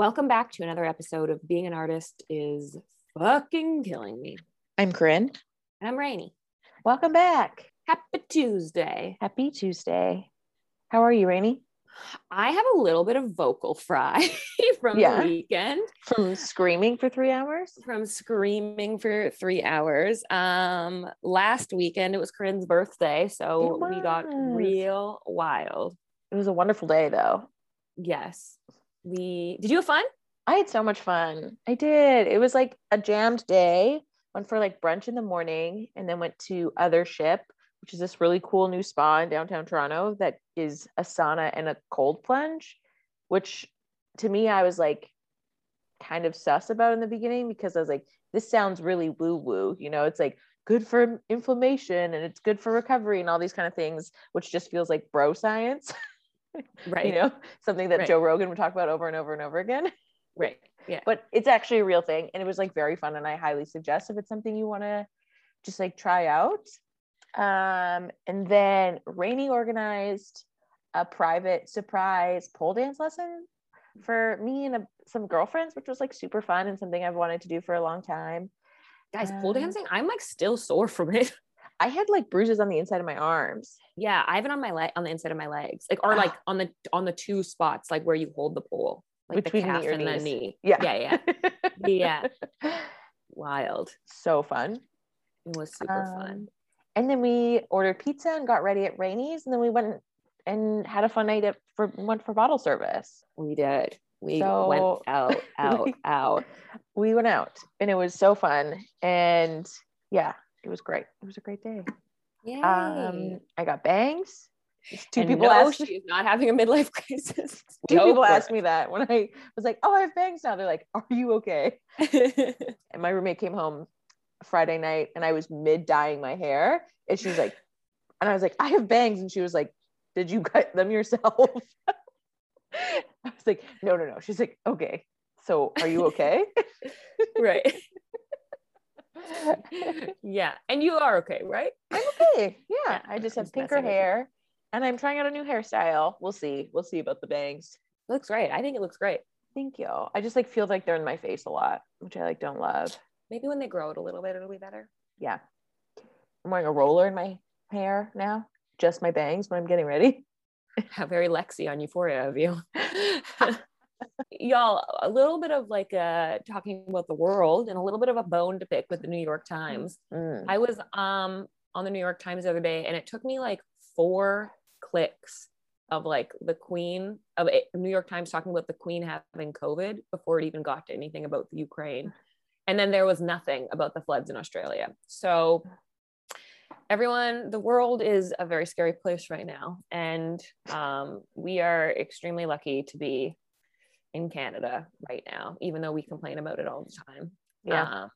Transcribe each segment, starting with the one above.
Welcome back to another episode of Being an Artist is fucking killing me. I'm Corinne. And I'm Rainy. Welcome back. Happy Tuesday. Happy Tuesday. How are you, Rainy? I have a little bit of vocal fry from Yeah. the weekend, From screaming for three hours? from screaming for three hours. Um, last weekend it was Corinne's birthday, so we got real wild. It was a wonderful day, though. Yes. We did you have fun? I had so much fun. I did. It was like a jammed day. Went for like brunch in the morning and then went to Othership, which is this really cool new spa in downtown Toronto that is a sauna and a cold plunge, which to me, I was like kind of sus about in the beginning because I was like, this sounds really woo woo. You know, it's like good for inflammation and it's good for recovery and all these kind of things, which just feels like bro science, Right. you know, something that Right. Joe Rogan would talk about over and over and over again Right. Yeah. but it's actually a real thing and it was like very fun and i highly suggest if it's something you want to just like try out um and then rainy organized a private surprise pole dance lesson for me and a, some girlfriends which was like super fun and something i've wanted to do for a long time Guys, pole Um, dancing, I'm like still sore from it. i had like bruises on the inside of my arms Yeah, I have it on my leg on the inside of my legs, like or like on the on the two spots, like where you hold the pole, like Between the calf and the knee. yeah yeah, yeah. Yeah. Wild. so fun It was super fun. Um, And then we ordered pizza and got ready at Rainey's, and then we went and had a fun night at for went for bottle service. We did. We So- went out, out, We- out. We went out, and it was so fun. And yeah, it was great. It was a great day. Yay. Um, I got bangs. Two And people no, asked she me. not having a midlife crisis. Two Go people asked me that when I was like, "Oh, I have bangs now." They're like, "Are you okay?" And my roommate came home Friday night, and I was mid dyeing my hair, and she was like, and I was like, "I have bangs," and she was like, "Did you cut them yourself?" I was like, "No, no, no." She's like, "Okay, so are you okay?" right. yeah, and you are okay, right? I'm okay. Yeah, Yeah, I just have pinker messing with you. hair, and I'm trying out a new hairstyle. We'll see. We'll see about the bangs. looks great. I think it looks great. Thank you. I just like feel like they're in my face a lot, which I like don't love. Maybe when they grow it a little bit, it'll be better. Yeah. I'm wearing a roller in my hair now, just my bangs when I'm getting ready. How very Lexi on Euphoria of you. Y'all, a little bit of like uh talking about the world and a little bit of a bone to pick with the New York Times. Mm. I was um on the New York Times the other day and it took me like four clicks of like the Queen of it, New York Times talking about the Queen having COVID before it even got to anything about the Ukraine. And then there was nothing about the floods in Australia. So everyone, the world is a very scary place right now. And um, we are extremely lucky to be in Canada right now, even though we complain about it all the time. Yeah. Um,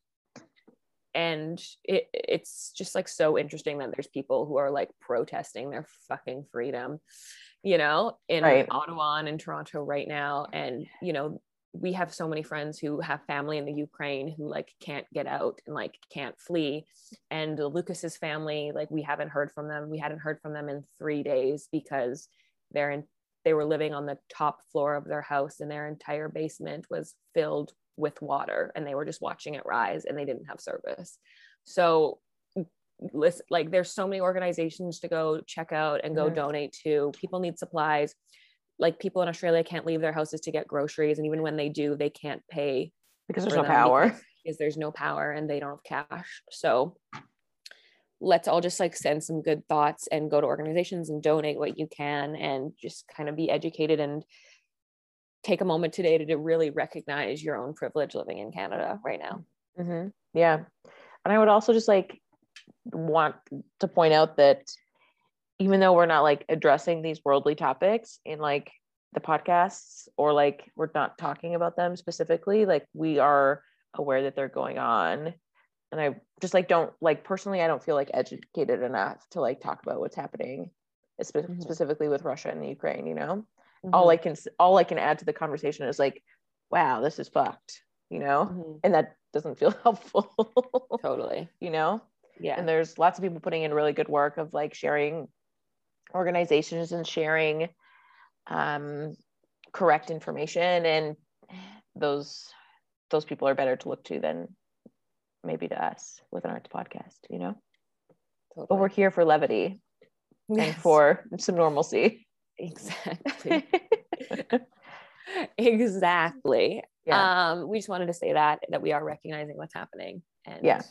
and it, it's just like so interesting that there's people who are like protesting their fucking freedom, you know, in Right. Ottawa and in Toronto right now. And, you know, we have so many friends who have family in the Ukraine who like can't get out and like can't flee. And Lucas's family, like we haven't heard from them. We hadn't heard from them in three days because they're in they were living on the top floor of their house and their entire basement was filled with water and they were just watching it rise and they didn't have service so listen like there's so many organizations to go check out and go Mhm. donate to people need supplies like people in australia can't leave their houses to get groceries and even when they do they can't pay because there's no power. because there's no power and they don't have cash so let's all just like send some good thoughts and go to organizations and donate what you can and just kind of be educated and take a moment today to, to really recognize your own privilege living in canada right now hmm Yeah. And I would also just like want to point out that even though we're not like addressing these worldly topics in like the podcasts or like we're not talking about them specifically, like we are aware that they're going on. And I just like don't like personally, I don't feel like educated enough to like talk about what's happening, spe- Mhm. specifically with Russia and the Ukraine, you know? Mm-hmm. All I can all I can add to the conversation is like, wow, this is fucked, you know? Mhm. And that doesn't feel helpful. totally you know yeah and there's lots of people putting in really good work of like sharing organizations and sharing um, correct information and those those people are better to look to than maybe to us with an arts podcast, you know. Totally. But we're here for levity yes. and for some normalcy. Exactly. exactly. Yeah. Um, we just wanted to say that that we are recognizing what's happening and yeah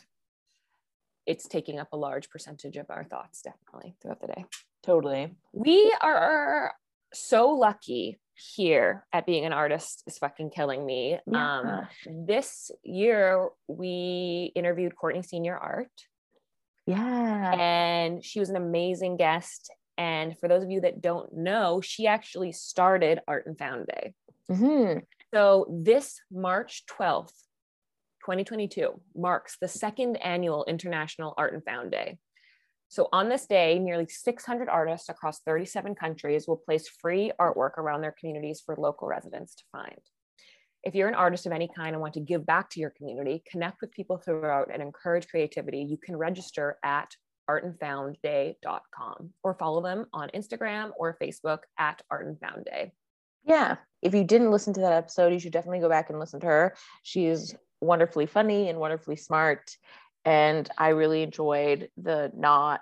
it's taking up a large percentage of our thoughts definitely throughout the day totally we are so lucky here at being an artist is fucking killing me yeah. um this year we interviewed courtney senior art yeah and she was an amazing guest and for those of you that don't know she actually started art and found day mm-hmm. so this march 12th 2022 marks the second annual International Art and Found Day. So, on this day, nearly 600 artists across 37 countries will place free artwork around their communities for local residents to find. If you're an artist of any kind and want to give back to your community, connect with people throughout, and encourage creativity, you can register at artandfoundday.com or follow them on Instagram or Facebook at Art and Found Day. Yeah. If you didn't listen to that episode, you should definitely go back and listen to her. She is wonderfully funny and wonderfully smart. And I really enjoyed the not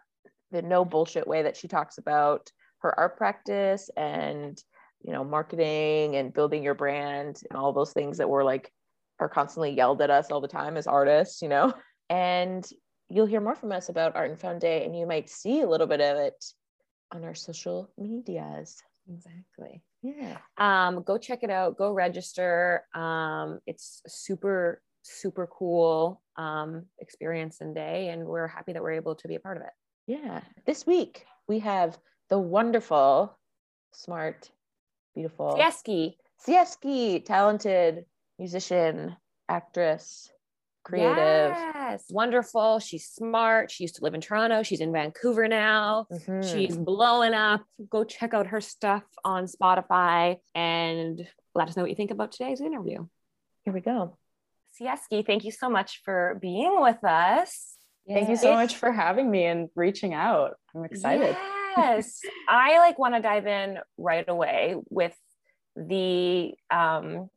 the no bullshit way that she talks about her art practice and you know marketing and building your brand and all those things that were like are constantly yelled at us all the time as artists, you know. And you'll hear more from us about Art and Found Day, and you might see a little bit of it on our social medias. Exactly. Yeah. Um, go check it out. Go register. Um, it's super super cool um, experience and day. And we're happy that we're able to be a part of it. Yeah. This week we have the wonderful, smart, beautiful Sieski. Sieski, talented musician, actress, creative. Yes, wonderful. She's smart. She used to live in Toronto. She's in Vancouver now. Mm-hmm. She's blowing up. Go check out her stuff on Spotify and let us know what you think about today's interview. Here we go. Sieski, thank you so much for being with us. Thank you so much for having me and reaching out. I'm excited. Yes. I like want to dive in right away with the um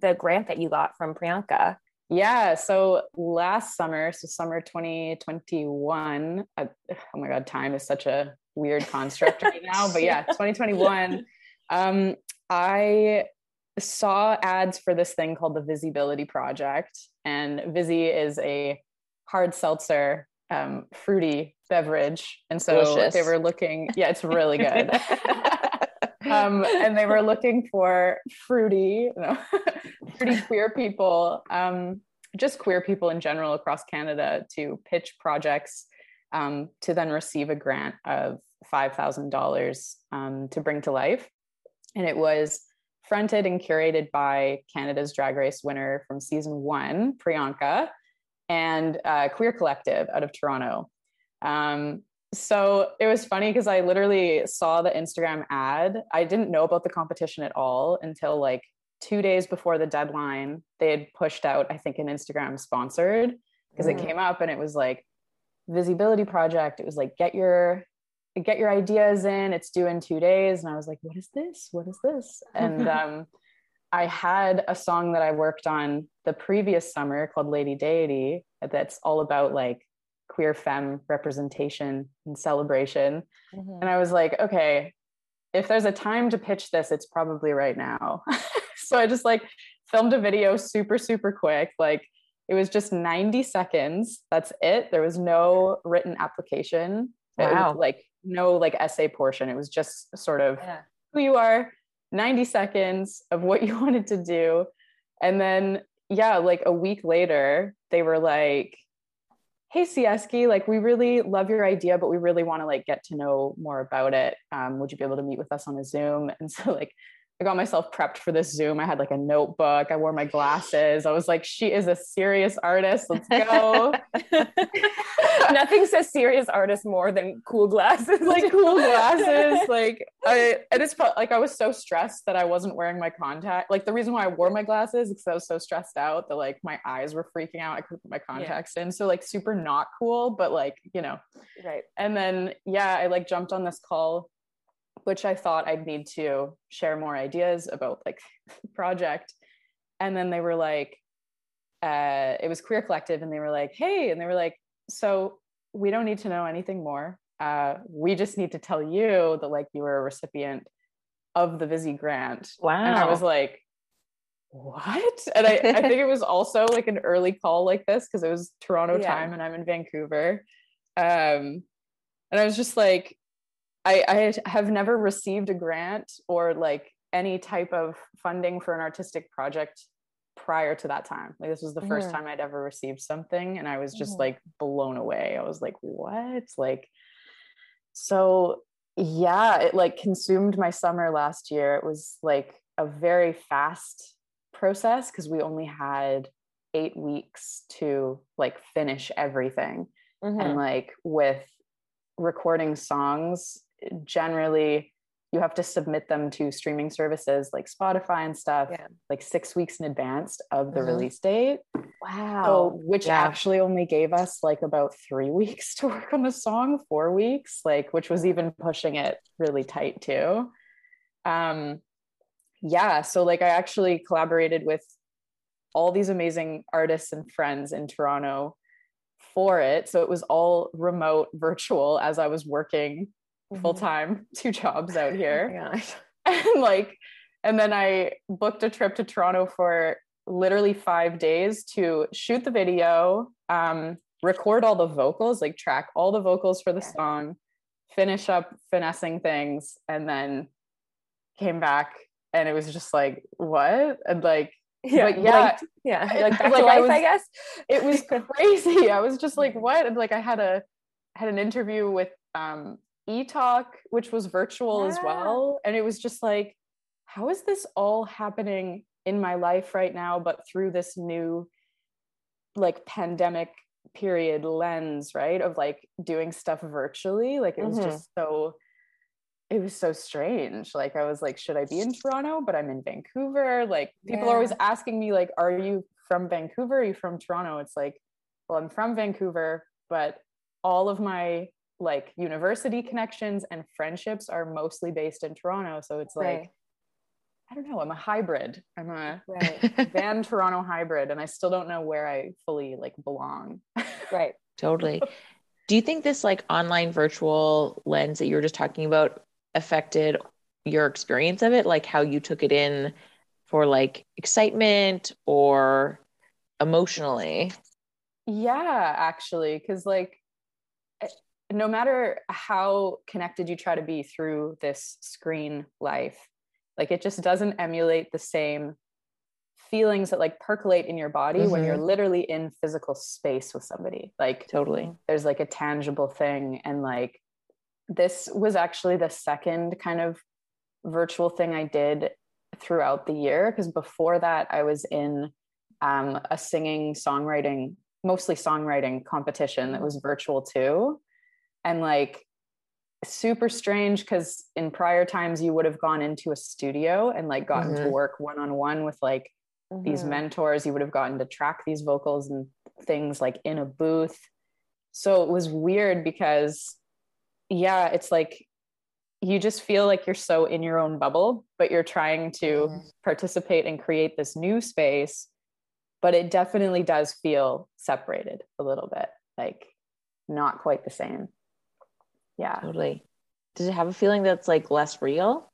the grant that you got from Priyanka. Yeah, so last summer, so summer 2021, uh, oh my god, time is such a weird construct right now, but yeah, 2021 um I saw ads for this thing called the Visibility Project. And Vizzy is a hard seltzer, um, fruity beverage. And so Delicious. they were looking, yeah, it's really good. um, and they were looking for fruity, you know, fruity queer people, um, just queer people in general across Canada to pitch projects um, to then receive a grant of $5,000 um, to bring to life. And it was fronted and curated by Canada's Drag Race winner from season one, Priyanka, and uh, Queer Collective out of Toronto. Um, so it was funny because I literally saw the Instagram ad. I didn't know about the competition at all until like two days before the deadline. They had pushed out, I think, an Instagram sponsored because mm. it came up and it was like visibility project. It was like get your get your ideas in it's due in two days. And i was like what is this? What is this? And um, i had a song that i worked on the previous summer called lady deity that's all about like queer femme representation and celebration. Mm-hmm. and i was like okay if there's a time to pitch this it's probably right now. So i just like filmed a video super super quick. Like it was just 90 seconds. That's it. There was no written application wow. like no like essay portion. It was just sort of yeah. who you are, 90 seconds of what you wanted to do. And then, yeah, like a week later, they were like, hey Sieski, like we really love your idea, but we really want to like get to know more about it. Um, would you be able to meet with us on a Zoom? And so like I got myself prepped for this Zoom. I had like a notebook. I wore my glasses. I was like, she is a serious artist. Let's go. Nothing says serious artist more than cool glasses. like cool glasses. Like I and it's like I was so stressed that I wasn't wearing my contact. Like the reason why I wore my glasses is because I was so stressed out that like my eyes were freaking out. I couldn't put my contacts yeah. in. So like super not cool, but like, you know. Right. And then yeah, I like jumped on this call which I thought I'd need to share more ideas about like the project. and then they were like uh, it was queer collective and they were like hey and they were like so we don't need to know anything more. Uh, we just need to tell you that like you were a recipient of the Vizzy grant. Wow and i was like what? And I, I think it was also like an early call like this because it was toronto Yeah. time and i'm in vancouver. Um and i was just like I, I have never received a grant or like any type of funding for an artistic project prior to that time. Like this was the first Mhm. time I'd ever received something and I was just Mhm. like blown away. I was like, what? Like so yeah, it like consumed my summer last year. It was like a very fast process because we only had 8 weeks to like finish everything Mhm. and like with recording songs generally you have to submit them to streaming services like spotify and stuff Yeah. like six weeks in advance of the Mhm. release date wow so which Yeah. actually only gave us like about three weeks to work on the song four weeks like which was even pushing it really tight too um yeah so like i actually collaborated with all these amazing artists and friends in toronto for it so it was all remote virtual as i was working Mhm. full time two jobs out Oh here and like and then i booked a trip to toronto for literally five days to shoot the video um record all the vocals like track all the vocals for the song finish up finessing things and then came back and it was just like what and like Yeah, But yeah, blinked. yeah, like back like to I life, I, was- guess. it was crazy i was just like what and like i had a had an interview with um etalk which was virtual as well. And it was just like how is this all happening in my life right now but through this new like pandemic period lens right? Of like doing stuff virtually? Like it was Mhm. just so it was so strange. Like i was like should i be in toronto but i'm in vancouver? Like people are always asking me like are you from vancouver? Are you from toronto? It's like well i'm from vancouver but all of my like university connections and friendships are mostly based in toronto. So it's like i don't know i'm a hybrid. I'm a Right. van toronto hybrid and i still don't know where i fully like belong. Right. totally. Do you think this like online virtual lens that you were just talking about affected your experience of it? Like how you took it in for like excitement or emotionally? Yeah, actually, because like no matter how connected you try to be through this screen life, like it just doesn't emulate the same feelings that like percolate in your body when you're literally in physical space with somebody. Like totally. there's like a tangible thing and like this was actually the second kind of virtual thing I did throughout the year because before that I was in um, a singing songwriting mostly songwriting competition that was virtual too and like super strange because in prior times you would have gone into a studio and like gotten to Mhm. work one-on-one with like these Mhm. mentors you would have gotten to track these vocals and things like in a booth so it was weird because yeah it's like you just feel like you're so in your own bubble but you're trying to Mhm. participate and create this new space but it definitely does feel separated a little bit like not quite the same yeah. Totally. Does it have a feeling that's like less real?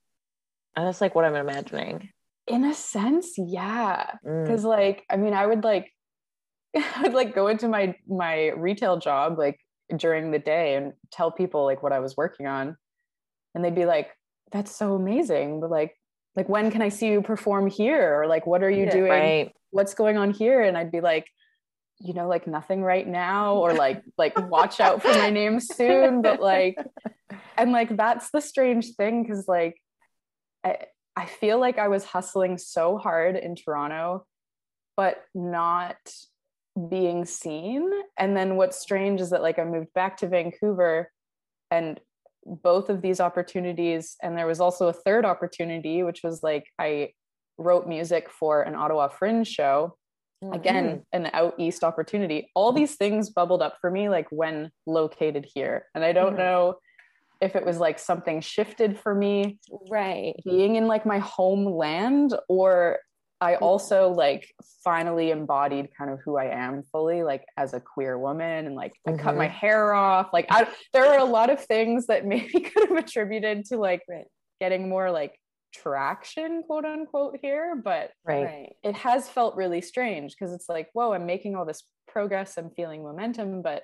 And that's like what i'm imagining. In a sense yeah. Mm. because like i mean i would like i'd like go into my my retail job like during the day and tell people like what i was working on. And they'd be like that's so amazing but like like when can i see you perform here? Or like what are you Yeah, doing? right. What's going on here? And i'd be like you know like nothing right now or like like watch out for my name soon but like and like that's the strange thing because like I, I feel like i was hustling so hard in toronto but not being seen. And then what's strange is that like i moved back to vancouver and both of these opportunities and there was also a third opportunity which was like i wrote music for an ottawa fringe show again an out east opportunity all these things bubbled up for me like when located here and i don't Mhm. know if it was like something shifted for me Right. being in like my homeland or I also like finally embodied kind of who I am fully, like as a queer woman, and like I cut my Mm-hmm. hair off. Like I, there are a lot of things that maybe could have attributed to like getting more like traction, quote unquote, here, but Right. it has felt really strange because it's like, whoa, I'm making all this progress, I'm feeling momentum, but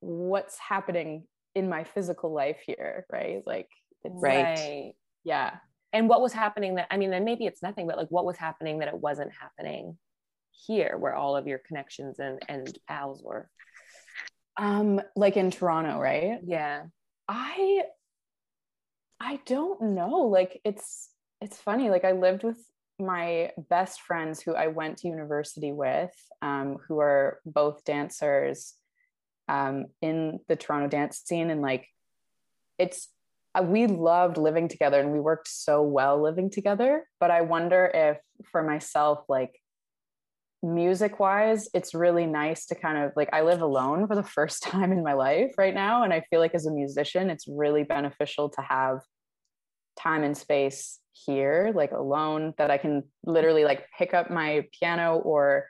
what's happening in my physical life here, right? Like, it's, Right. yeah. And what was happening that I mean, then maybe it's nothing, but like what was happening that it wasn't happening here where all of your connections and and pals were. Um, like in Toronto, right? Yeah. I I don't know. Like it's it's funny. Like I lived with my best friends who I went to university with, um, who are both dancers um, in the Toronto dance scene, and like it's uh, we loved living together and we worked so well living together. But I wonder if for myself, like music wise, it's really nice to kind of like I live alone for the first time in my life right now. And I feel like as a musician, it's really beneficial to have time and space here, like alone, that I can literally like pick up my piano or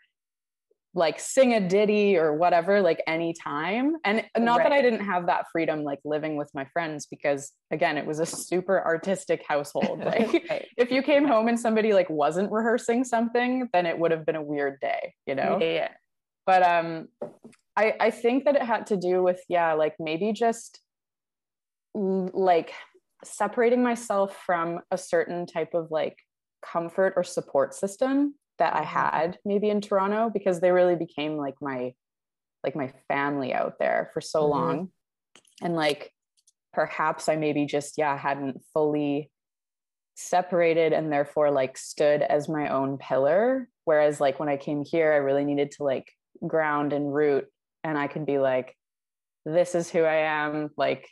like sing a ditty or whatever, like anytime. And not that I didn't have that freedom like living with my friends, because again, it was a super artistic household. Like Right. if you came home and somebody like wasn't rehearsing something, then it would have been a weird day, you know? Yeah. But um I I think that it had to do with yeah, like maybe just like separating myself from a certain type of like comfort or support system that I Mhm. had maybe in Toronto because they really became like my like my family out there for so Mhm. long. And like perhaps I maybe just yeah, hadn't fully separated and therefore like stood as my own pillar whereas like when I came here I really needed to like ground and root and I could be like this is who I am like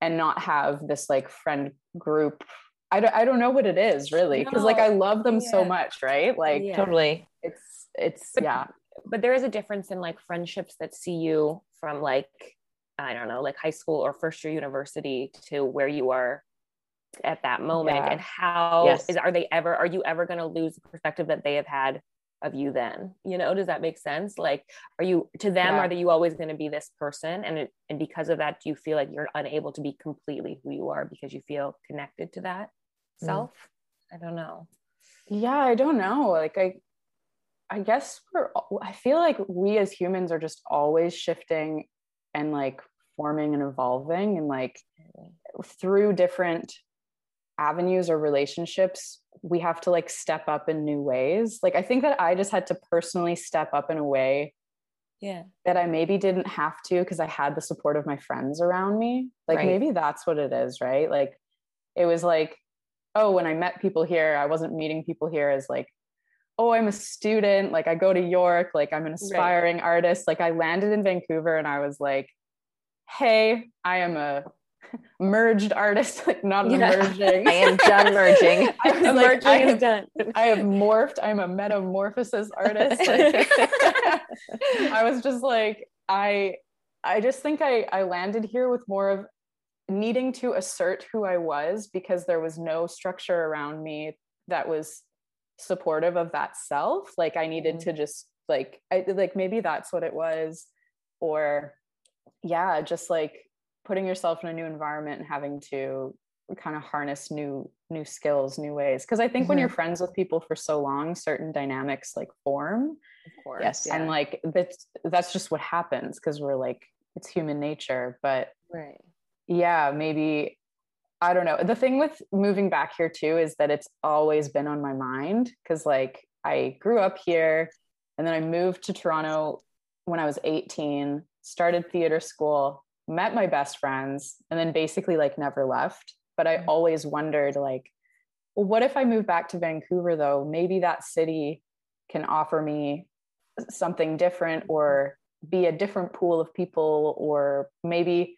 and not have this like friend group I don't, I don't know what it is really because like I love them so much right like Yeah. Totally. it's it's But- yeah But there is a difference in like friendships that see you from like I don't know, like high school or first year university to where you are at that moment Yeah. and how is Yes. are they ever are you ever going to lose the perspective that they have had of you then you know? Does that make sense? Like are you to them Yeah. are you always going to be this person? And it, and because of that do you feel like you're unable to be completely who you are because you feel connected to that Mm. self? I don't know. Yeah i don't know. Like i i guess we're i feel like we as humans are just always shifting and like forming and evolving and like through different avenues or relationships we have to like step up in new ways. Like i think that i just had to personally step up in a way yeah. that i maybe didn't have to because i had the support of my friends around me. Like Right. maybe that's what it is right? Like it was like oh when i met people here i wasn't meeting people here as like oh i'm a student like i go to york like i'm an aspiring artist. Like i landed in vancouver and i was like hey i am a merged artist like not Yeah. emerging I am done merging. I was like, I have, done I have morphed i'm a metamorphosis artist like, I was just like, I I just think I I landed here with more of needing to assert who I was because there was no structure around me that was supportive of that self. Like I needed Mhm. to just like I like maybe that's what it was. Or yeah, just like putting yourself in a new environment and having to kind of harness new new skills, new ways. Cause I think when Mhm. you're friends with people for so long, certain dynamics like form of course Yes. and like that's that's just what happens because we're like it's human nature but right yeah maybe i don't know the thing with moving back here too is that it's always been on my mind because like i grew up here and then i moved to toronto when i was 18 started theater school met my best friends and then basically like never left. But i Mhm. always wondered like well what if i move back to vancouver though? Maybe that city can offer me something different or be a different pool of people or maybe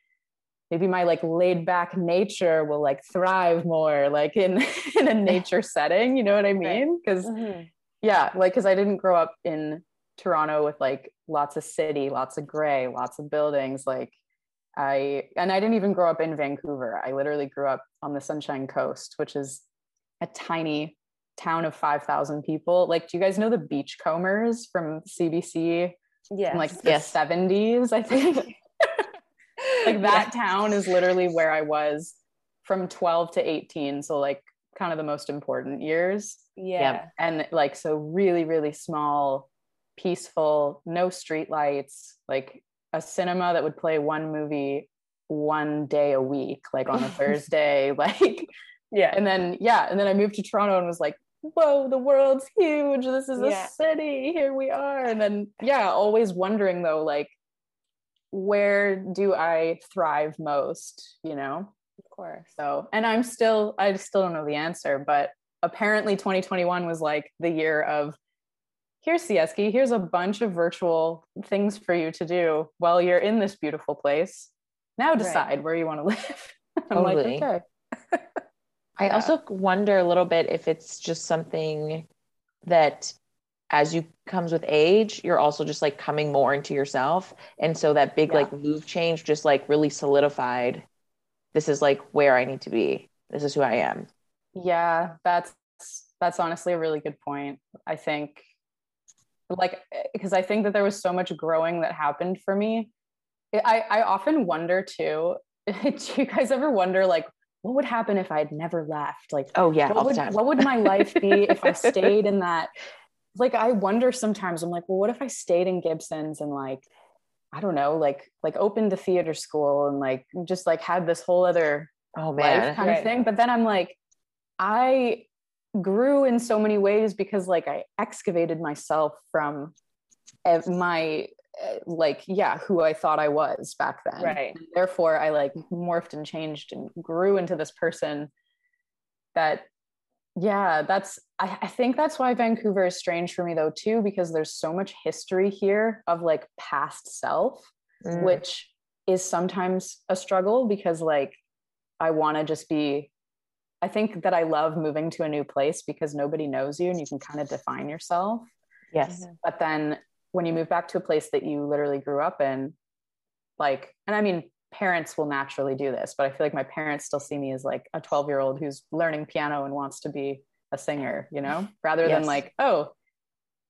maybe my like laid back nature will like thrive more like in in a nature setting you know what i mean? Because Mhm. yeah like because i didn't grow up in toronto with like lots of city lots of gray lots of buildings like i and i didn't even grow up in vancouver. I literally grew up on the sunshine coast which is a tiny town of 5000 people. Like do you guys know the beachcombers from cbc yeah like the Yes. 70s i think? Like that town is literally where i was from 12 to 18 so like kind of the most important years. Yeah. And like so really really small peaceful no street lights like a cinema that would play one movie one day a week like on a thursday like yeah. and then yeah and then i moved to toronto and was like whoa the world's huge. This is a city. Here we are. And then yeah always wondering though like where do i thrive most you know? Of course. So, and I'm still, I still don't know the answer, but apparently 2021 was like the year of here's Sieski, here's a bunch of virtual things for you to do while you're in this beautiful place. Now decide where you want to live. I'm Totally. like, okay. I Yeah. also wonder a little bit if it's just something that as you comes with age, you're also just like coming more into yourself. And so that big Yeah. like move change just like really solidified this is like where I need to be. This is who I am. Yeah, that's that's honestly a really good point. I think like eh, because I think that there was so much growing that happened for me. I I often wonder too, do you guys ever wonder like what would happen if I'd never left? Like Oh yeah, what all the would, time. what would my life be if I stayed in that? Like, I wonder sometimes. I'm like, well, what if I stayed in Gibsons and like, I don't know, like, like opened a theater school and like just like had this whole other oh life man. kind Right. of thing. But then I'm like, I grew in so many ways because like I excavated myself from my like yeah who I thought I was back then. Right. And therefore, I like morphed and changed and grew into this person that yeah that's I, I think that's why vancouver is strange for me though too because there's so much history here of like past self Mm. which is sometimes a struggle because like i want to just be i think that i love moving to a new place because nobody knows you and you can kind of define yourself. Yes. Mm-hmm. but then when you move back to a place that you literally grew up in like and i mean parents will naturally do this but i feel like my parents still see me as like a 12 year old who's learning piano and wants to be a singer you know? Rather than like oh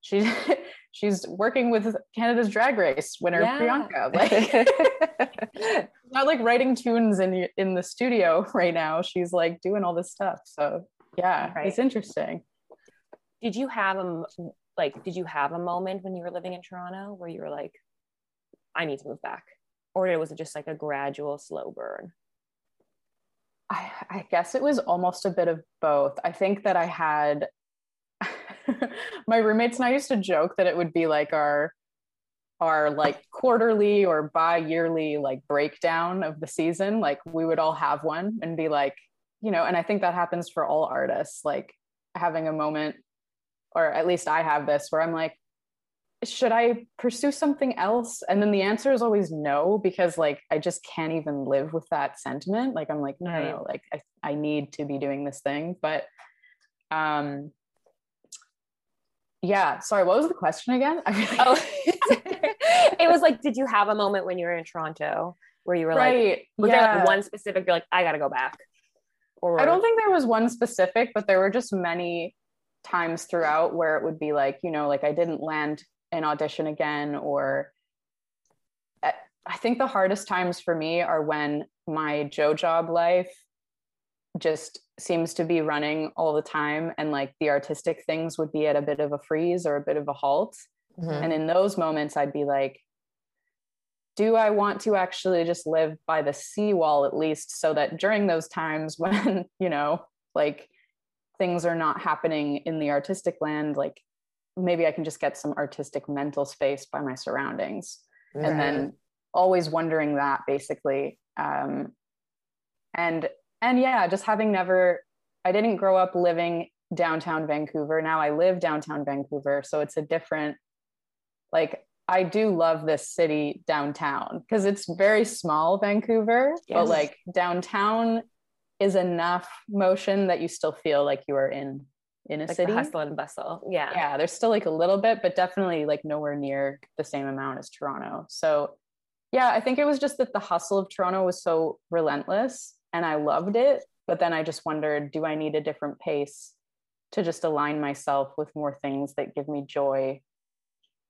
she's she's working with canada's drag race winner Yeah. priyanka. Like not like writing tunes in in the studio right now. She's like doing all this stuff. So yeah Right. it's interesting. Did you have a like did you have a moment when you were living in toronto where you were like i need to move back? Or was it just like a gradual slow burn? I, I guess it was almost a bit of both. I think that I had my roommates and I used to joke that it would be like our our like quarterly or bi-yearly like breakdown of the season. Like we would all have one and be like, you know, and I think that happens for all artists, like having a moment, or at least I have this where I'm like, should I pursue something else? And then the answer is always no, because like I just can't even live with that sentiment. Like I'm like, no, no, Right. no, like I, I need to be doing this thing. But um yeah, sorry, what was the question again? I really oh it was like did you have a moment when you were in toronto where you were like right. was there like one specific you're like i gotta go back or I don't think there was one specific, but there were just many times throughout where it would be like, you know, like I didn't land an audition again, or I think the hardest times for me are when my Joe job life just seems to be running all the time and like the artistic things would be at a bit of a freeze or a bit of a halt. Mhm. And in those moments, I'd be like, do I want to actually just live by the seawall at least so that during those times when, you know, like things are not happening in the artistic land, like maybe I can just get some artistic mental space by my surroundings. And then always wondering that basically. Um, and and yeah, just having never I didn't grow up living downtown Vancouver. Now I live downtown Vancouver. So it's a different like I do love this city downtown because it's very small Vancouver, but like downtown is enough motion that you still feel like you are in in a like city. the hustle and bustle yeah Yeah, there's still like a little bit, but definitely like nowhere near the same amount as Toronto. So yeah, I think it was just that the hustle of Toronto was so relentless and I loved it. But then I just wondered, do I need a different pace to just align myself with more things that give me joy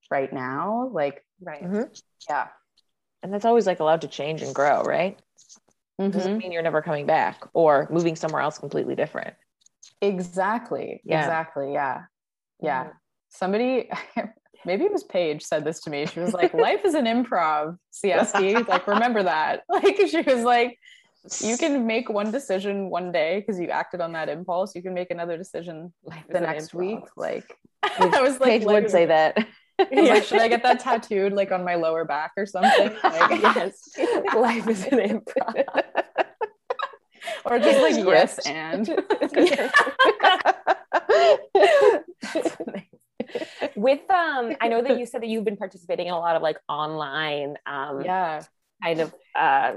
right now. Like, right. Mhm. yeah. And that's always like allowed to change and grow, right? Doesn't Mhm. mean you're never coming back or moving somewhere else completely different. Exactly. Yeah. Exactly. Yeah. Yeah. Mhm. Somebody, maybe it was Paige said this to me. She was like, life is an improv, CSD. like, remember that. Like, she was like, you can make one decision one day because you acted on that impulse. You can make another decision Life is the next improv. week. Like, I was like, Paige would say that. Like, should I get that tattooed like on my lower back or something? Like, yes. Life is an improv. or just like yes and With um, I know that you said that you've been participating in a lot of like online um yeah kind of uh,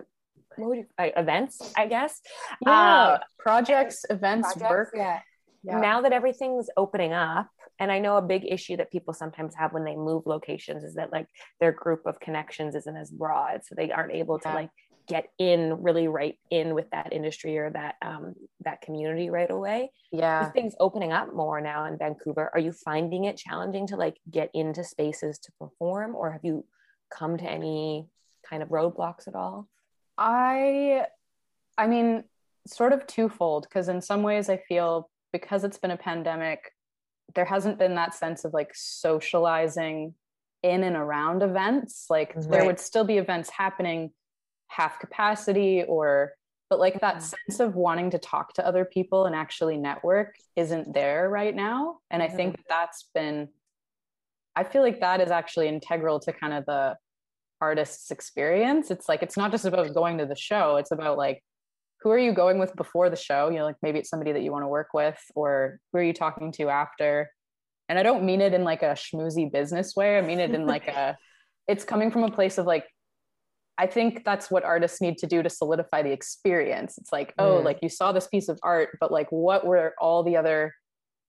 you, uh events, I guess. yeah Uh, projects events projects, work Yeah. yeah. Now that everything's opening up, and I know a big issue that people sometimes have when they move locations is that like their group of connections isn't as broad, so they aren't able to like get in really right in with that industry or that um that community right away. yeah With things opening up more now in Vancouver, are you finding it challenging to like get into spaces to perform, or have you come to any kind of roadblocks at all? I I mean sort of twofold because in some ways I feel because it's been a pandemic there hasn't been that sense of like socializing in and around events. Like there would still be events happening half capacity or but like that Mhm. sense of wanting to talk to other people and actually network isn't there right now. And I think that that's been I feel like that is actually integral to kind of the artist's experience. It's like it's not just about going to the show, it's about like who are you going with before the show? You know, like maybe it's somebody that you want to work with, or who are you talking to after? And I don't mean it in like a schmoozy business way. I mean it in like a it's coming from a place of like I think that's what artists need to do to solidify the experience. It's like, oh, Mm. like you saw this piece of art, but like what were all the other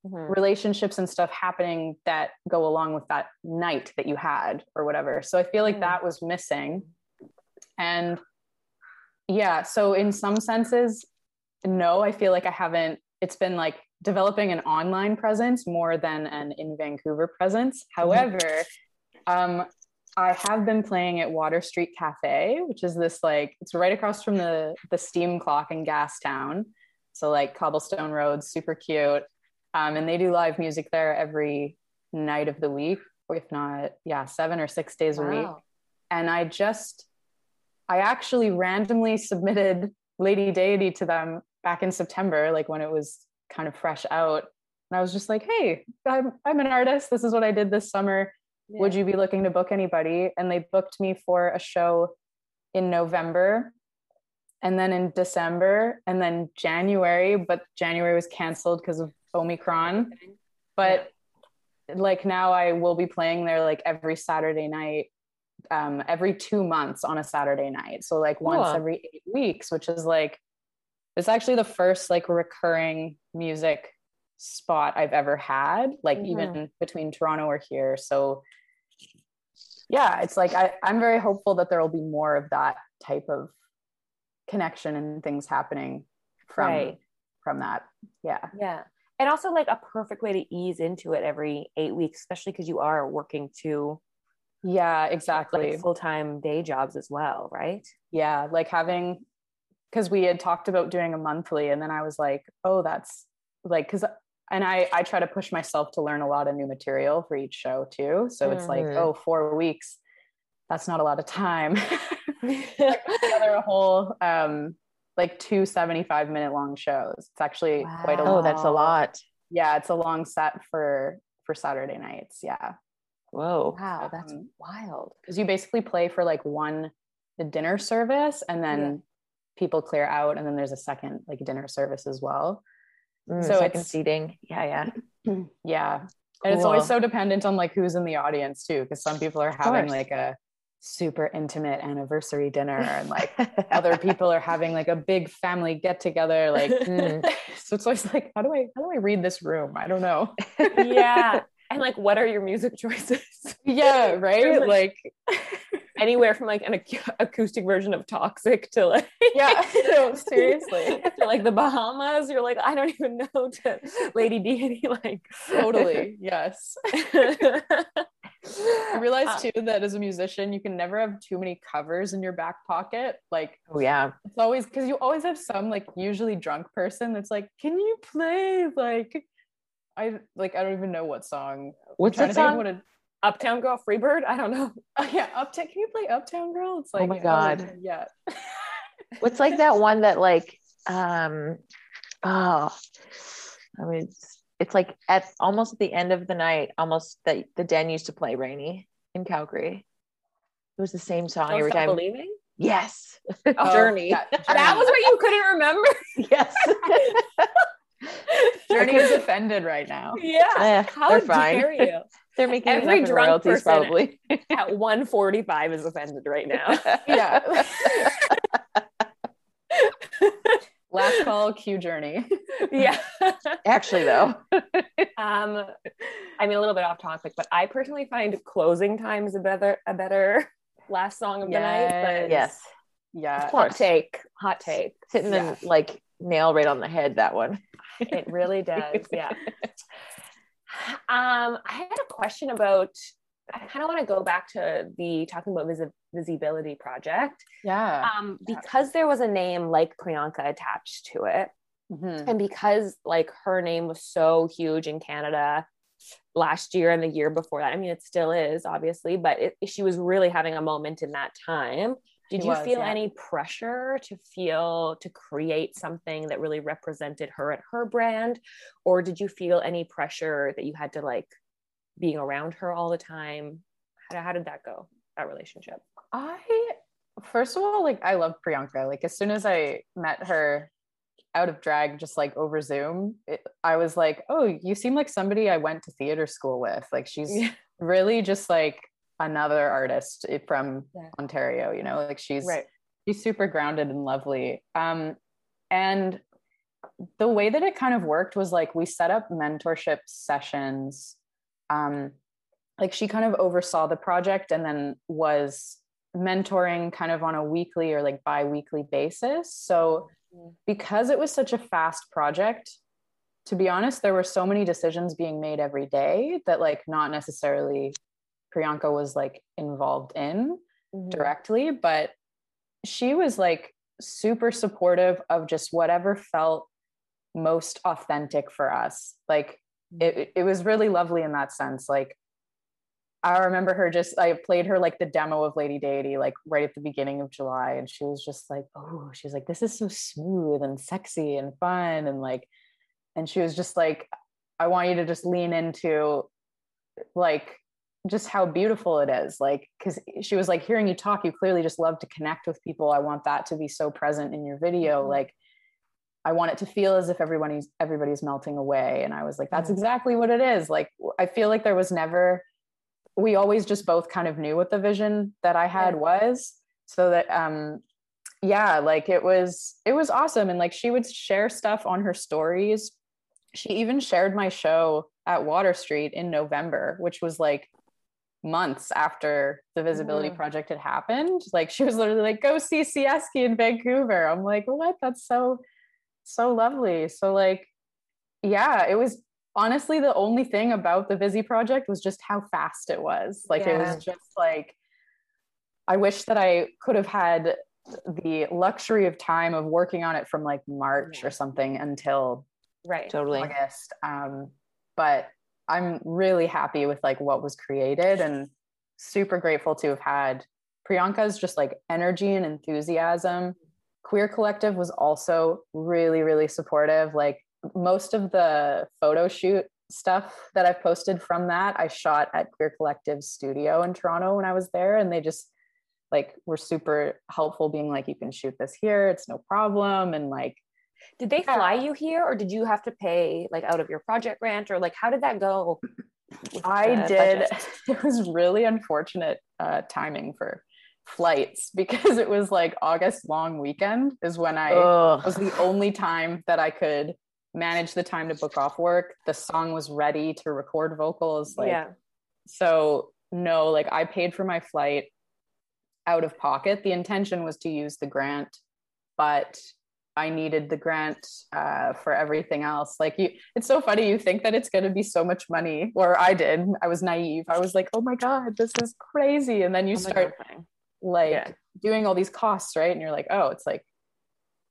Mhm. relationships and stuff happening that go along with that night that you had or whatever. So I feel like Mm. that was missing. And yeah, so in some senses, no, I feel like I haven't, it's been like developing an online presence more than an in Vancouver presence. However, um, I have been playing at Water Street Cafe, which is this like it's right across from the the steam clock in Gastown. So like cobblestone roads, super cute. Um, and they do live music there every night of the week, if not, yeah, seven or six days a week. And I just, I actually randomly submitted Lady Deity to them back in September, like when it was kind of fresh out. And I was just like, hey, I'm, I'm an artist. This is what I did this summer. Would you be looking to book anybody? And they booked me for a show in November and then in December and then January, but January was canceled because of Omicron. But like now I will be playing there like every Saturday night, um, every two months on a Saturday night. So like once Cool. every eight weeks, which is like it's actually the first like recurring music spot I've ever had, like Mhm. even between Toronto or here. So yeah, it's like I, I'm very hopeful that there will be more of that type of connection and things happening from Right. from that. Yeah. Yeah. And also like a perfect way to ease into it every eight weeks, especially because you are working two Yeah, exactly. like full-time day jobs as well, right? yeah like having because we had talked about doing a monthly and then i was like oh that's like because and i i try to push myself to learn a lot of new material for each show too so it's like Mhm. oh four weeks that's not a lot of time like together a whole um like two 75 minute long shows it's actually quite a Wow. Oh, that's a lot. yeah it's a long set for for saturday nights yeah Whoa. Wow, that's Um, wild. because you basically play for like one the dinner service and then Yeah. people clear out and then there's a second like dinner service as well Mm, So second it's- seating. Yeah, yeah. yeah and it's always so dependent on like who's in the audience too because some people are having like a super intimate anniversary dinner and like other people are having like a big family get together like Mm. so it's always like how do i how do i read this room i don't know yeah. And like what are your music choices? yeah right like anywhere from like an ac- acoustic version of Toxic to like yeah, no, seriously, to like the Bahamas. You're like, I don't even know to Lady Deity. Like totally, yes. I realized Uh, too that as a musician, you can never have too many covers in your back pocket. Like Oh yeah. it's always because you always have some like usually drunk person that's like, "Can you play like?" I like I don't even know what song. I'm What's that to think of song? what it, Uptown Girl, Freebird. I don't know. oh, yeah, Uptown. Can you play Uptown Girl? It's like oh my God. yeah. What's like that one that like um oh I mean it's, it's like at almost at the end of the night, almost that the Den used to play Rainy in Calgary. It was the same song Don't every Stop time. believing. Yes. Oh, Journey. yeah, That Journey. was what you couldn't remember. yes. Journey is offended right now. yeah. Eh, How they're fine. dare you? They're making Every enough in drunk royalties person- probably. At 145 is offended right now. Yeah. Last call, Q Journey. yeah. Actually though. um I mean a little bit off topic, but I personally find closing time is a better a better last song of the night. But Yes. Yeah. Hot take. Hot take. Sitting Yeah. the like nail right on the head that one. It really does. Yeah. Um, I had a question about. I kind of want to go back to the talking about visi- visibility project Yeah. um, because there was a name like Priyanka attached to it, Mhm. and because like her name was so huge in Canada last year and the year before that. I mean, it still is obviously, but it, she was really having a moment in that time. Did She you was, feel yeah. any pressure to feel to create something that really represented her and her brand? Or did you feel any pressure that you had to like being around her all the time? How, how did that go, that relationship? I first of all, like I love Priyanka. Like as soon as I met her out of drag, just like over Zoom, it, I was like, oh, you seem like somebody I went to theater school with. Like she's Yeah. really just like another artist from Yeah. Ontario, you know, like she's Right. she's super grounded and lovely. Um, and the way that it kind of worked was like we set up mentorship sessions. Um, like she kind of oversaw the project and then was mentoring kind of on a weekly or like bi-weekly basis. So because it was such a fast project, to be honest, there were so many decisions being made every day that like not necessarily Priyanka was like involved in Mhm. directly, but she was like super supportive of just whatever felt most authentic for us. Like it, it was really lovely in that sense. Like I remember her just I played her like the demo of Lady Deity like right at the beginning of July and she was just like, oh, she's like, this is so smooth and sexy and fun and like and she was just like, I want you to just lean into like just how beautiful it is like because she was like hearing you talk you clearly just love to connect with people. I want that to be so present in your video. Mhm. like i want it to feel as if everybody's everybody's melting away. And i was like that's Mhm. exactly what it is. Like i feel like there was never we always just both kind of knew what the vision that i had was. So that um yeah like it was it was awesome. And like she would share stuff on her stories. She even shared my show at water street in november which was like months after the visibility Mhm. project had happened like she was literally like go see sieski in vancouver i'm like what that's so so lovely so like yeah it was honestly the only thing about the Vizzy project was just how fast it was like it was just like i wish that i could have had the luxury of time of working on it from like march Yeah. or something until Right. Totally. august um but i'm really happy with like what was created and super grateful to have had priyanka's just like energy and enthusiasm. Queer collective was also really really supportive. Like most of the photo shoot stuff that i've posted from that i shot at queer collective's studio in toronto when i was there and they just like were super helpful being like you can shoot this here it's no problem and like Did they fly you here or did you have to pay like out of your project grant or like how did that go? I did. budget? It was really unfortunate uh, timing for flights because it was like August long weekend is when I Ugh. was the only time that I could manage the time to book off work. The song was ready to record vocals. Like, yeah. so no, like I paid for my flight. out of pocket. The intention was to use the grant, but I needed the grant uh, for everything else. Like you, it's so funny. You think that it's going to be so much money, or I did. I was naive. I was like, "Oh my god, this is crazy!" And then you Oh start God. like Yeah. doing all these costs, right? And you're like, "Oh, it's like,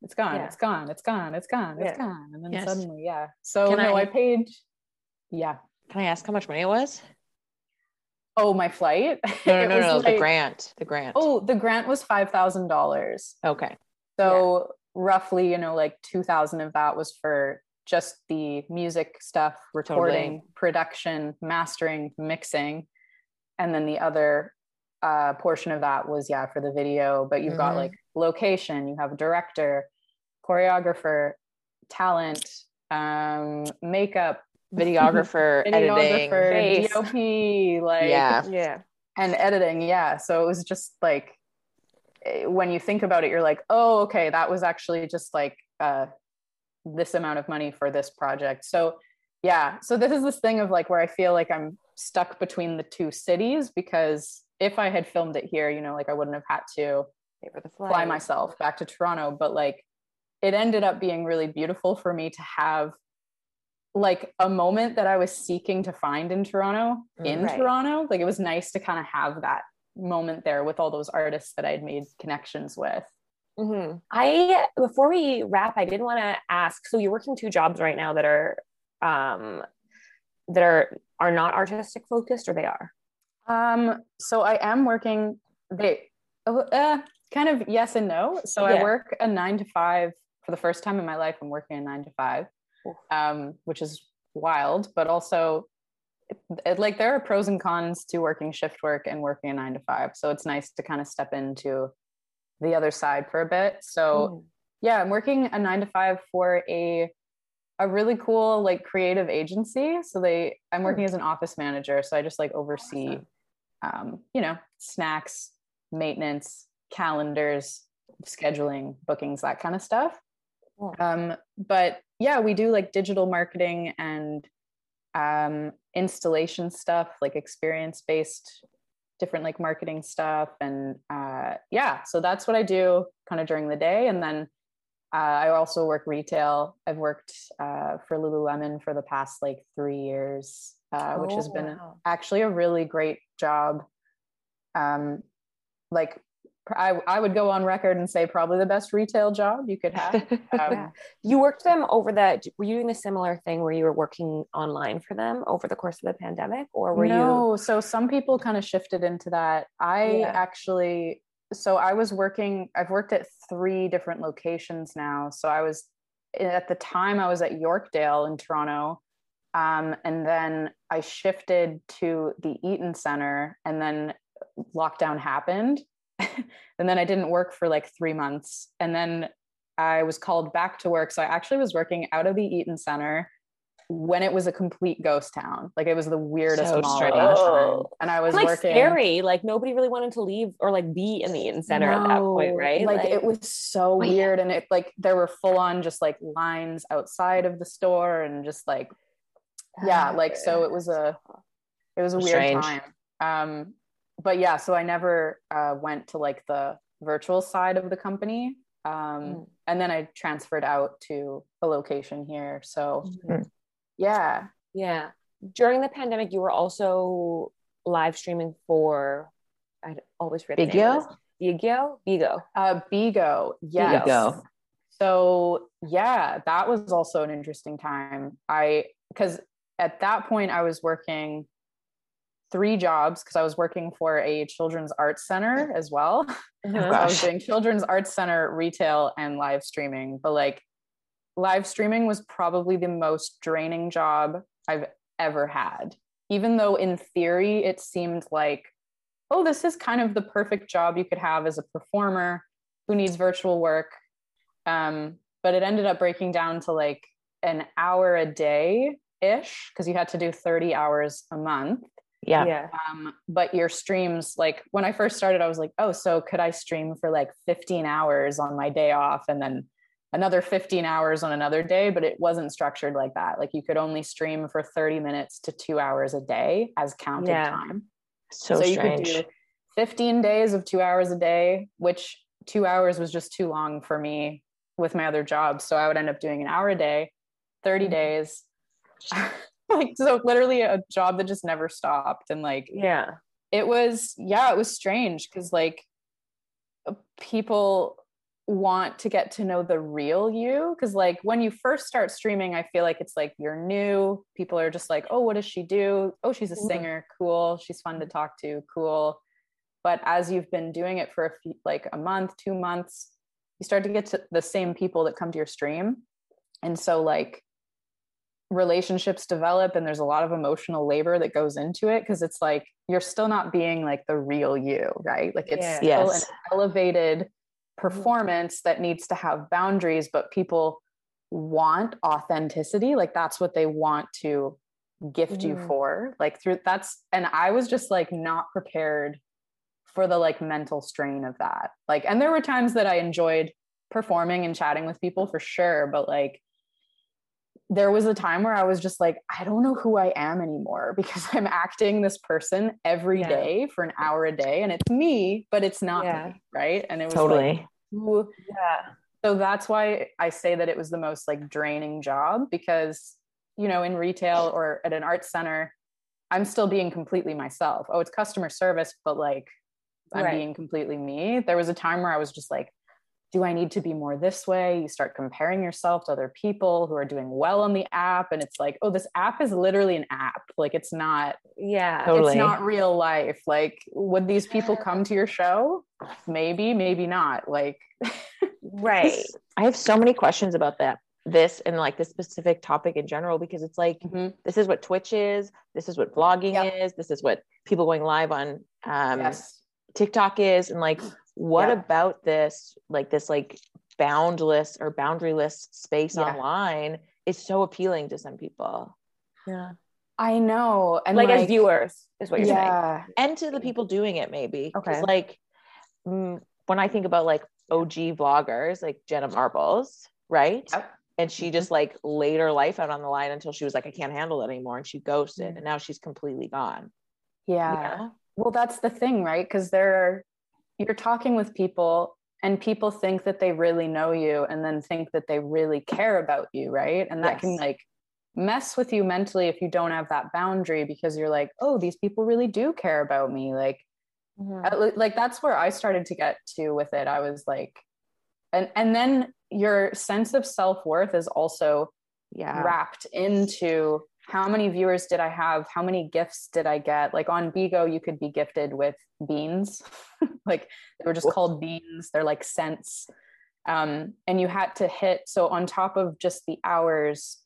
it's gone, Yeah. it's gone, it's gone, it's gone, it's Yeah. gone," and then Yes. suddenly, yeah. So Can no, I- I paid. Yeah. Can I ask how much money it was? Oh, my flight. No, no, It no, no. like- the grant. The grant. Oh, the grant was five thousand dollars. okay. So roughly, you know, like 2000 of that was for just the music stuff, recording, production, mastering, mixing. And then the other uh, portion of that was, yeah, for the video. But you've got Mhm. like location, you have a director, choreographer, talent, um, makeup, Videographer, editing. videographer, Face. DOP, like Yeah. Yeah. and editing yeah so it was just like when you think about it you're like oh okay that was actually just like uh this amount of money for this project so yeah so this is this thing of like where i feel like i'm stuck between the two cities because if i had filmed it here you know like i wouldn't have had to fly myself back to Toronto, but like it ended up being really beautiful for me to have like a moment that I was seeking to find in Toronto in Right. Toronto. Like it was nice to kind of have that moment there with all those artists that I'd made connections with. hmm I before we wrap, I did want to ask. So you're working two jobs right now that are um that are are not artistic focused, or they are. Um, so I am working they oh, uh, kind of yes and no. So I work a nine to five for the first time in my life. I'm working a nine to five, um, which is wild, but also it, it- like there are pros and cons to working shift work and working a nine to five. So it's nice to kind of step into the other side for a bit. So yeah, I'm working a nine to five for a a really cool like creative agency. So they I'm working as an office manager. So I just like oversee Awesome. um, you know, snacks, maintenance, calendars, scheduling, bookings, that kind of stuff. Cool. Um, but yeah, we do like digital marketing and um, installation stuff, like experience based, different like marketing stuff. And uh, yeah, so that's what I do kind of during the day. And then uh, I also work retail. I've worked uh, for Lululemon for the past like three years, uh, which has Oh, been wow. actually a really great job. Um, like I, I would go on record and say probably the best retail job you could have. Um, Yeah. You worked them over the. Were you doing a similar thing where you were working online for them over the course of the pandemic, or were you? no, so some people kind of shifted into that. I Yeah. actually, so I was working, I've worked at three different locations now. So I was, at the time, I was at Yorkdale in Toronto. Um, and then I shifted to the Eaton Center, and then lockdown happened. and then I didn't work for like three months. And then I was called back to work. So I actually was working out of the Eaton Center when it was a complete ghost town. Like it was the weirdest So mall at strange. that time. Oh. And I was like working scary. Like nobody really wanted to leave or like be in the Eaton Center at that point, No, right? Like, it was so Wait. weird. And it like there were full on just like lines outside of the store and just like yeah, like so it was a it was a weird Strange. time. Um but yeah, so I never uh went to like the virtual side of the company. Um Mm. and then I transferred out to a location here. So Mhm. yeah. Yeah. During the pandemic, you were also live streaming for. I always forget. the name. Bigo. Bigo. Uh Bigo. Yes. Bigo. So yeah, that was also an interesting time. I because at that point I was working three jobs because I was working for a children's arts center as well. So I was doing children's arts center, retail, and live streaming. But like live streaming was probably the most draining job I've ever had. Even though in theory it seemed like, oh, this is kind of the perfect job you could have as a performer who needs virtual work. Um, but it ended up breaking down to like an hour a day ish because you had to do 30 hours a month Yeah. Yeah. um, but your streams like when i first started i was like oh so could i stream for like 15 hours on my day off and then another 15 hours on another day but it wasn't structured like that like you could only stream for 30 minutes to two hours a day as counted Yeah. time So, you strange. could do 15 days of two hours a day, which two hours was just too long for me with my other jobs. So I would end up doing an hour a day, 30 mm-hmm. days. like so literally a job that just never stopped. And like yeah. It was yeah, it was strange because like uh, people want to get to know the real you. Because like when you first start streaming i feel like it's like you're new. People are just like oh what does she do? Oh she's a mm-hmm. singer. Cool. She's fun to talk to. Cool. But as you've been doing it for a few, like a month two months you start to get to the same people that come to your stream. And so like relationships develop and there's a lot of emotional labor that goes into it because it's like you're still not being like the real you right like it's yeah. still yes. an elevated performance that needs to have boundaries but people want authenticity like that's what they want to gift mm. you for like through that's and i was just like not prepared for the like mental strain of that like and there were times that i enjoyed performing and chatting with people for sure but like there was a time where I was just like, I don't know who I am anymore because I'm acting this person every yeah. day for an hour a day, and it's me, but it's not yeah. me, right? And it was totally, like, yeah. So that's why I say that it was the most like draining job because you know in retail or at an art center, I'm still being completely myself. Oh, it's customer service, but like I'm right. being completely me. There was a time where I was just like, do I need to be more this way? You start comparing yourself to other people who are doing well on the app. And it's like, oh, this app is literally an app. Like it's not, yeah, totally. it's not real life. Like, would these people come to your show? Maybe, maybe not. Like, right. I have so many questions about that. This and like this specific topic in general, because it's like mm-hmm. this is what Twitch is, this is what vlogging yep. is, this is what people going live on um, yes. TikTok is, and like what yeah. about this like this like boundless or boundaryless space yeah. online is so appealing to some people yeah i know and like, like as viewers is what you're yeah. saying and to the people doing it maybe okay like mm, when i think about like og vloggers like jenna marbles right yep. and she mm-hmm. just like laid her life out on the line until she was like i can't handle it anymore and she ghosted mm-hmm. and now she's completely gone yeah you know? well that's the thing right because there are you're talking with people and people think that they really know you and then think that they really care about you right and that yes. can like mess with you mentally if you don't have that boundary because you're like oh these people really do care about me like mm-hmm. like that's where i started to get to with it i was like and and then your sense of self-worth is also yeah wrapped into how many viewers did I have? How many gifts did I get? Like on Bigo, you could be gifted with beans. like they were just called beans. They're like cents. Um, and you had to hit, so on top of just the hours,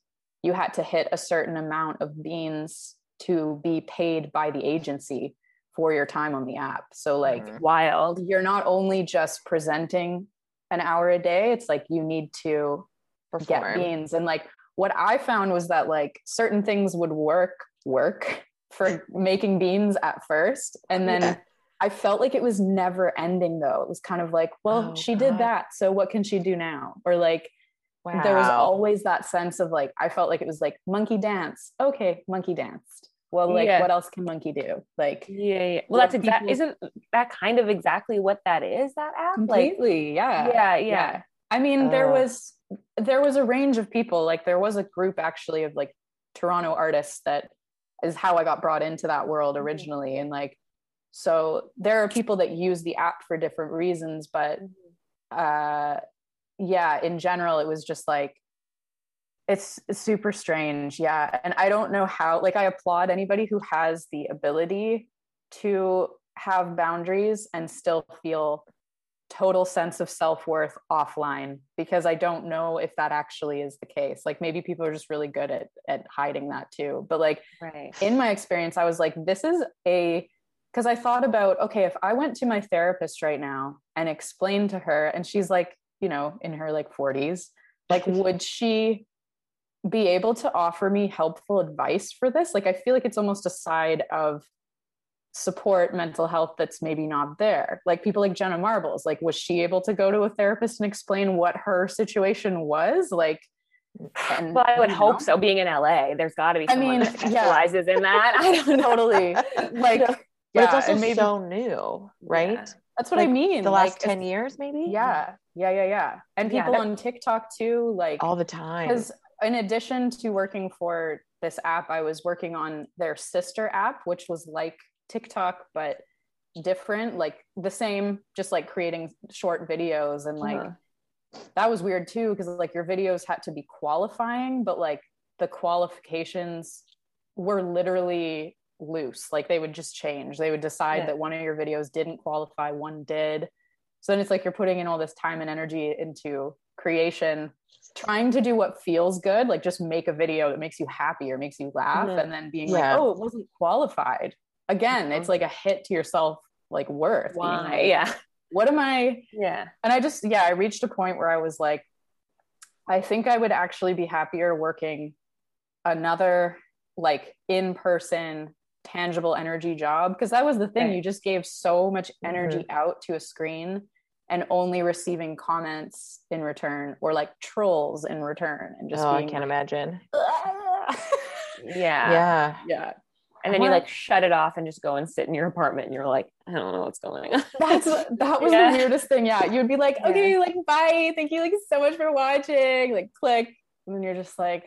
you had to hit a certain amount of beans to be paid by the agency for your time on the app. So like mm. wild. You're not only just presenting an hour a day, it's like you need to Perform. get beans. And like what I found was that like certain things would work work for making beans at first and then yeah. I felt like it was never ending though. It was kind of like, well, oh, she God. did that, so what can she do now? Or like wow. there was always that sense of like I felt like it was like monkey dance. Okay, monkey danced. Well, like yeah. what else can monkey do? Like yeah, yeah. Well, that's exactly isn't that kind of exactly what that is? That app completely, like, yeah, yeah, yeah. yeah. I mean, uh, there was there was a range of people. Like there was a group actually of like Toronto artists that is how I got brought into that world mm-hmm. originally. And like, so there are people that use the app for different reasons, but mm-hmm. uh, yeah, in general, it was just like, it's, it's super strange. Yeah. And I don't know how, like, I applaud anybody who has the ability to have boundaries and still feel total sense of self-worth offline because i don't know if that actually is the case. Like maybe people are just really good at at hiding that too. But like right. in my experience i was like this is a because i thought about okay if i went to my therapist right now and explained to her and she's like you know in her like 40s like would she be able to offer me helpful advice for this? Like i feel like it's almost a side of support mental health that's maybe not there like people like jenna marbles like was she able to go to a therapist and explain what her situation was like and, well, I would hope know. so. Being in LA, there's got to be. I mean, that specializes yeah. in that. I don't totally like but Yeah, it's also maybe- so new, right? Yeah. That's what Like, I mean. The like, last 10 years, maybe? Yeah, yeah, yeah, yeah. And people that- on TikTok too, like All the time. because in addition to working for this app, I was working on their sister app, which was like TikTok but different, like the same, just like creating short videos and like Uh-huh. that was weird too because like your videos had to be qualifying but like the qualifications were literally loose like they would just change they would decide Yeah. that one of your videos didn't qualify one did so then it's like you're putting in all this time and energy into creation trying to do what feels good like just make a video that makes you happy or makes you laugh Mhm. and then being Yeah. like oh it wasn't qualified again Mhm. it's like a hit to yourself like worth Why? like, Yeah. what am i Yeah. and I just yeah, I reached a point where I was like, I think I would actually be happier working another like in person tangible energy job because that was the thing Right. you just gave so much energy out to a screen and only receiving comments in return or like trolls in return and just oh, I can't like, imagine. "Ah." Yeah. Yeah. yeah And then you like shut it off and just go and sit in your apartment and you're like, I don't know what's going on. that's that was Yeah. the weirdest thing yeah you'd be like Yeah. okay like bye thank you like so much for watching like click and then you're just like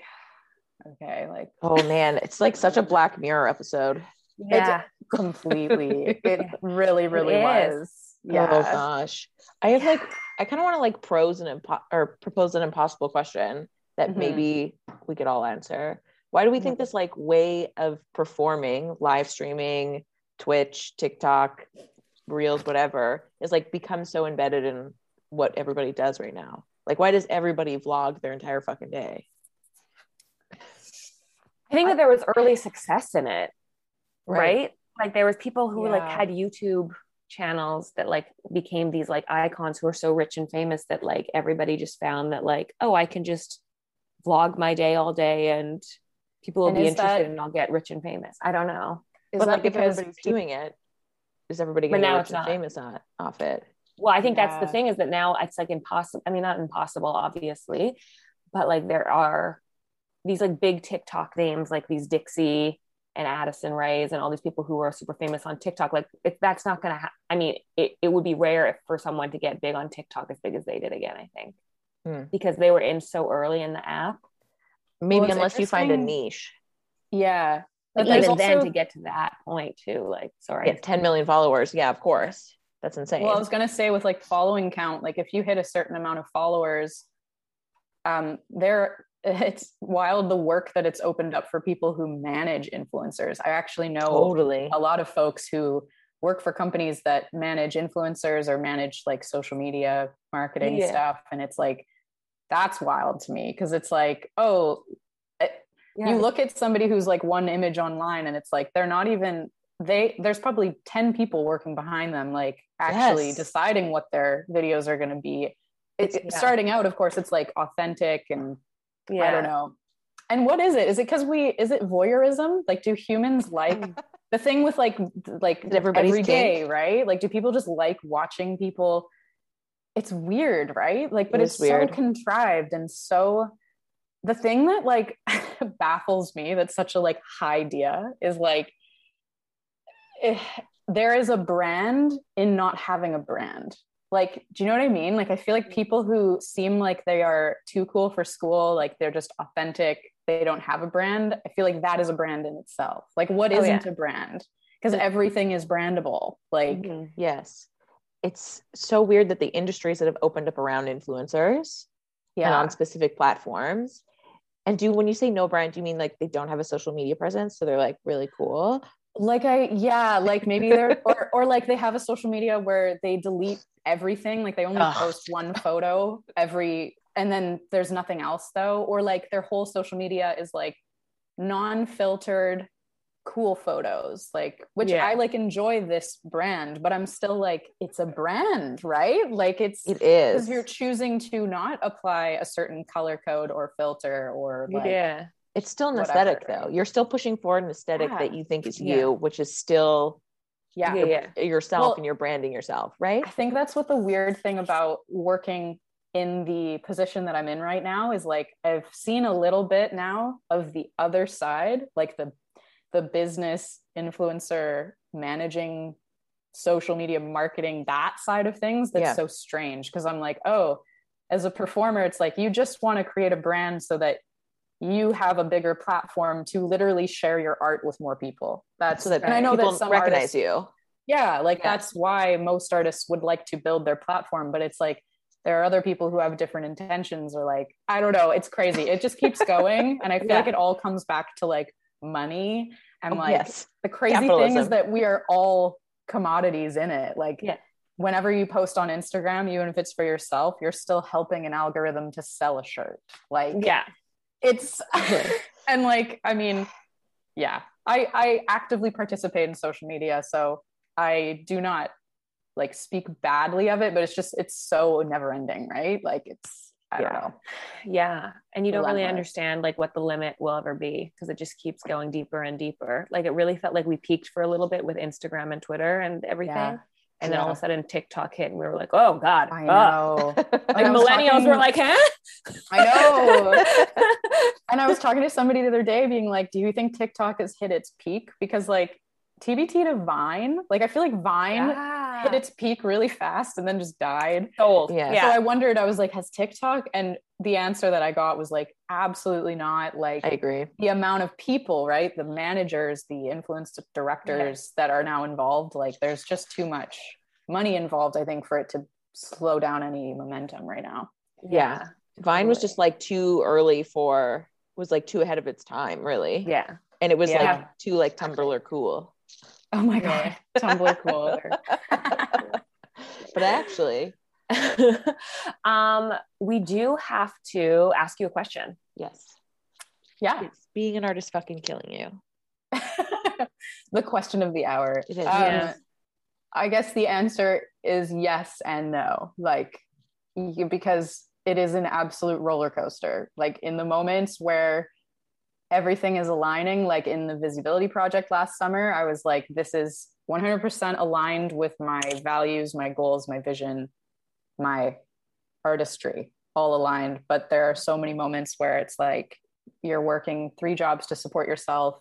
okay like Oh man, it's like such a Black Mirror episode. yeah. completely it really really is. was yeah Oh gosh. I have like I kind of want to like pose an impo- or propose an impossible question that Mhm. maybe we could all answer. Why do we think this like way of performing, live streaming, Twitch, TikTok, Reels, whatever, is like become so embedded in what everybody does right now? Like why does everybody vlog their entire fucking day? I think that there was early success in it, right? Right. Like there was people who like had YouTube channels that like became these like icons who are so rich and famous that like everybody just found that like, oh, I can just vlog my day all day and people will And be interested that- and I'll get rich and famous. I don't know. is but that like if because everybody's doing it, is everybody But getting now rich it's and not. famous on, off it? Well, I think that's the thing is that now it's like impossible. I mean, not impossible, obviously, but like there are these like big TikTok names like these Dixie and Addison Rays and all these people who are super famous on TikTok. Like if that's not going to, ha- I mean, it, it would be rare if for someone to get big on TikTok as big as they did again, I think, Hmm. because they were in so early in the app. Maybe it's unless you find a niche. yeah But even then to get to that point too, like, sorry. Yeah, 10 million followers. Yeah, of course. That's insane. Well, I was gonna say with like following count, like if you hit a certain amount of followers, um, there it's wild the work that it's opened up for people who manage influencers. I actually know totally. a lot of folks who work for companies that manage influencers or manage like social media marketing Yeah. stuff, and it's like that's wild to me because it's like oh eh, Yeah. you look at somebody who's like one image online and it's like they're not even they there's probably 10 people working behind them like actually Yes. deciding what their videos are going to be it, Yeah. starting out of course it's like authentic and yeah. i don't know and what is it is it because we is it voyeurism like do humans like the thing with like like everybody's every day right like do people just like watching people it's weird right like but It it's weird. so contrived and so the thing that like baffles me that's such a like high idea is like eh, there is a brand in not having a brand like do you know what i mean like i feel like people who seem like they are too cool for school like they're just authentic they don't have a brand i feel like that is a brand in itself like what Oh, isn't yeah. a brand because everything is brandable like Mhm. yes. It's so weird that the industries that have opened up around influencers and yeah on specific platforms. And do when you say no brand, do you mean like they don't have a social media presence? So they're like really cool. like i yeah like maybe they're or, or like they have a social media where they delete everything like they only Ugh. post one photo every and then there's nothing else though or like their whole social media is like non-filtered cool photos like which Yeah. i like enjoy this brand but i'm still like it's a brand right like it's it is because you're choosing to not apply a certain color code or filter or like yeah. It's still an whatever. aesthetic though. You're still pushing forward an aesthetic Yeah. that you think is Yeah. you, which is still yeah Yeah. yeah. yourself Well- and you're branding yourself, right? I think that's what the weird thing about working in the position that I'm in right now is like I've seen a little bit now of the other side, like the the business influencer managing social media marketing that side of things that's Yeah. so strange because I'm like, oh, as a performer, it's like you just want to create a brand so that you have a bigger platform to literally share your art with more people. That's so that and I know people that some recognize artists, you. yeah, like Yeah. that's why most artists would like to build their platform, but it's like there are other people who have different intentions or like I don't know, it's crazy. It just keeps going and I feel Yeah. like it all comes back to like money and Oh, like yes. the crazy thing is that we are all commodities in it. Like Yeah. whenever you post on Instagram, even if it's for yourself, you're still helping an algorithm to sell a shirt. Like yeah it's and like i mean yeah i i actively participate in social media so i do not like speak badly of it but it's just it's so never ending right like it's i don't know. Yeah and you don't really understand like what the limit will ever be because it just keeps going deeper and deeper. Like it really felt like we peaked for a little bit with instagram and twitter and everything Yeah. and then all of a sudden tiktok hit and we were like oh god i oh. know. Like I millennials talking- were like huh? I know. And i was talking to somebody the other day being like do you think tiktok has hit its peak? Because like tbt to vine like i feel like vine yeah. hit its peak really fast and then just died sold Yeah. yeah So I wondered, I was like, has TikTok? And the answer that I got was like, absolutely not. Like I agree. the amount of people, right? The managers, the influence directors that are now involved, like there's just too much money involved, I think, for it to slow down any momentum right now. Yeah. Vine was just like too early for was like too ahead of its time, really. yeah And it was Yeah. like too like Tumblr cool. Oh my Yeah. God. Tumblr cool. But actually, um we do have to ask you a question yes. yeah. It's being an artist fucking killing you. the question of the hour. It is, Um, yeah. I guess the answer is yes and no. Like, you, because it is an absolute roller coaster. Like, in the moments where everything is aligning, like in the visibility project last summer, I was like, this is 100% aligned with my values, my goals, my vision, my artistry, all aligned. But there are so many moments where it's like you're working three jobs to support yourself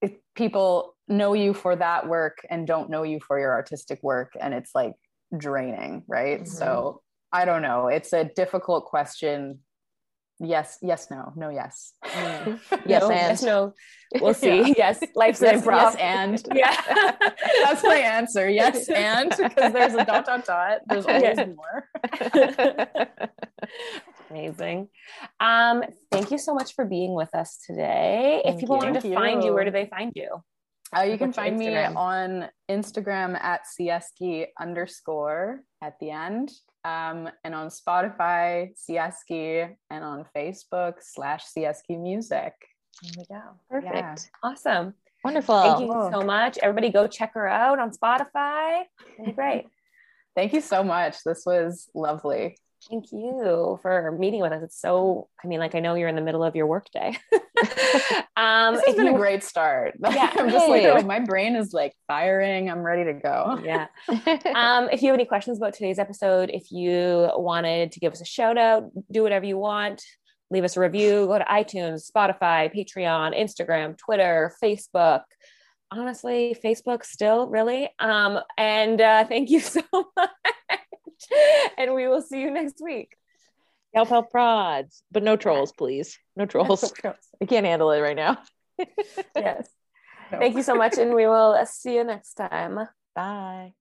if people know you for that work and don't know you for your artistic work and it's like draining right Mhm. so i don't know it's a difficult question yes yes no no yes Mm. Yes, no, and. yes, no we'll see Yeah. yes life's yes, an improv yes and yeah that's my answer yes and because there's a dot dot dot there's always more Amazing. Um, thank you so much for being with us today. thank if people you. wanted to Thank find you, you. where do they find you? Uh, you can find me on Instagram at Sieski underscore at the end, um, and on Spotify, Sieski, and on Facebook slash Sieski Music. There we go. Perfect. Yeah. Awesome. Wonderful. Thank you Oh. so much. Everybody go check her out on Spotify. It'll be great. Thank you so much. This was lovely. Thank you for meeting with us. It's so, I mean, like I know you're in the middle of your workday. um, This has been you- a great start. Yeah. I'm just like, oh, my brain is like firing. I'm ready to go. yeah. um, if you have any questions about today's episode, if you wanted to give us a shout out, do whatever you want. Leave us a review. Go to iTunes, Spotify, Patreon, Instagram, Twitter, Facebook. Honestly, Facebook still really. Um, and uh, thank you so much. and we will see you next week. help help prods, but no trolls, please. No trolls. I can't handle it right now. yes. Thank you so much, and we will see you next time. Bye.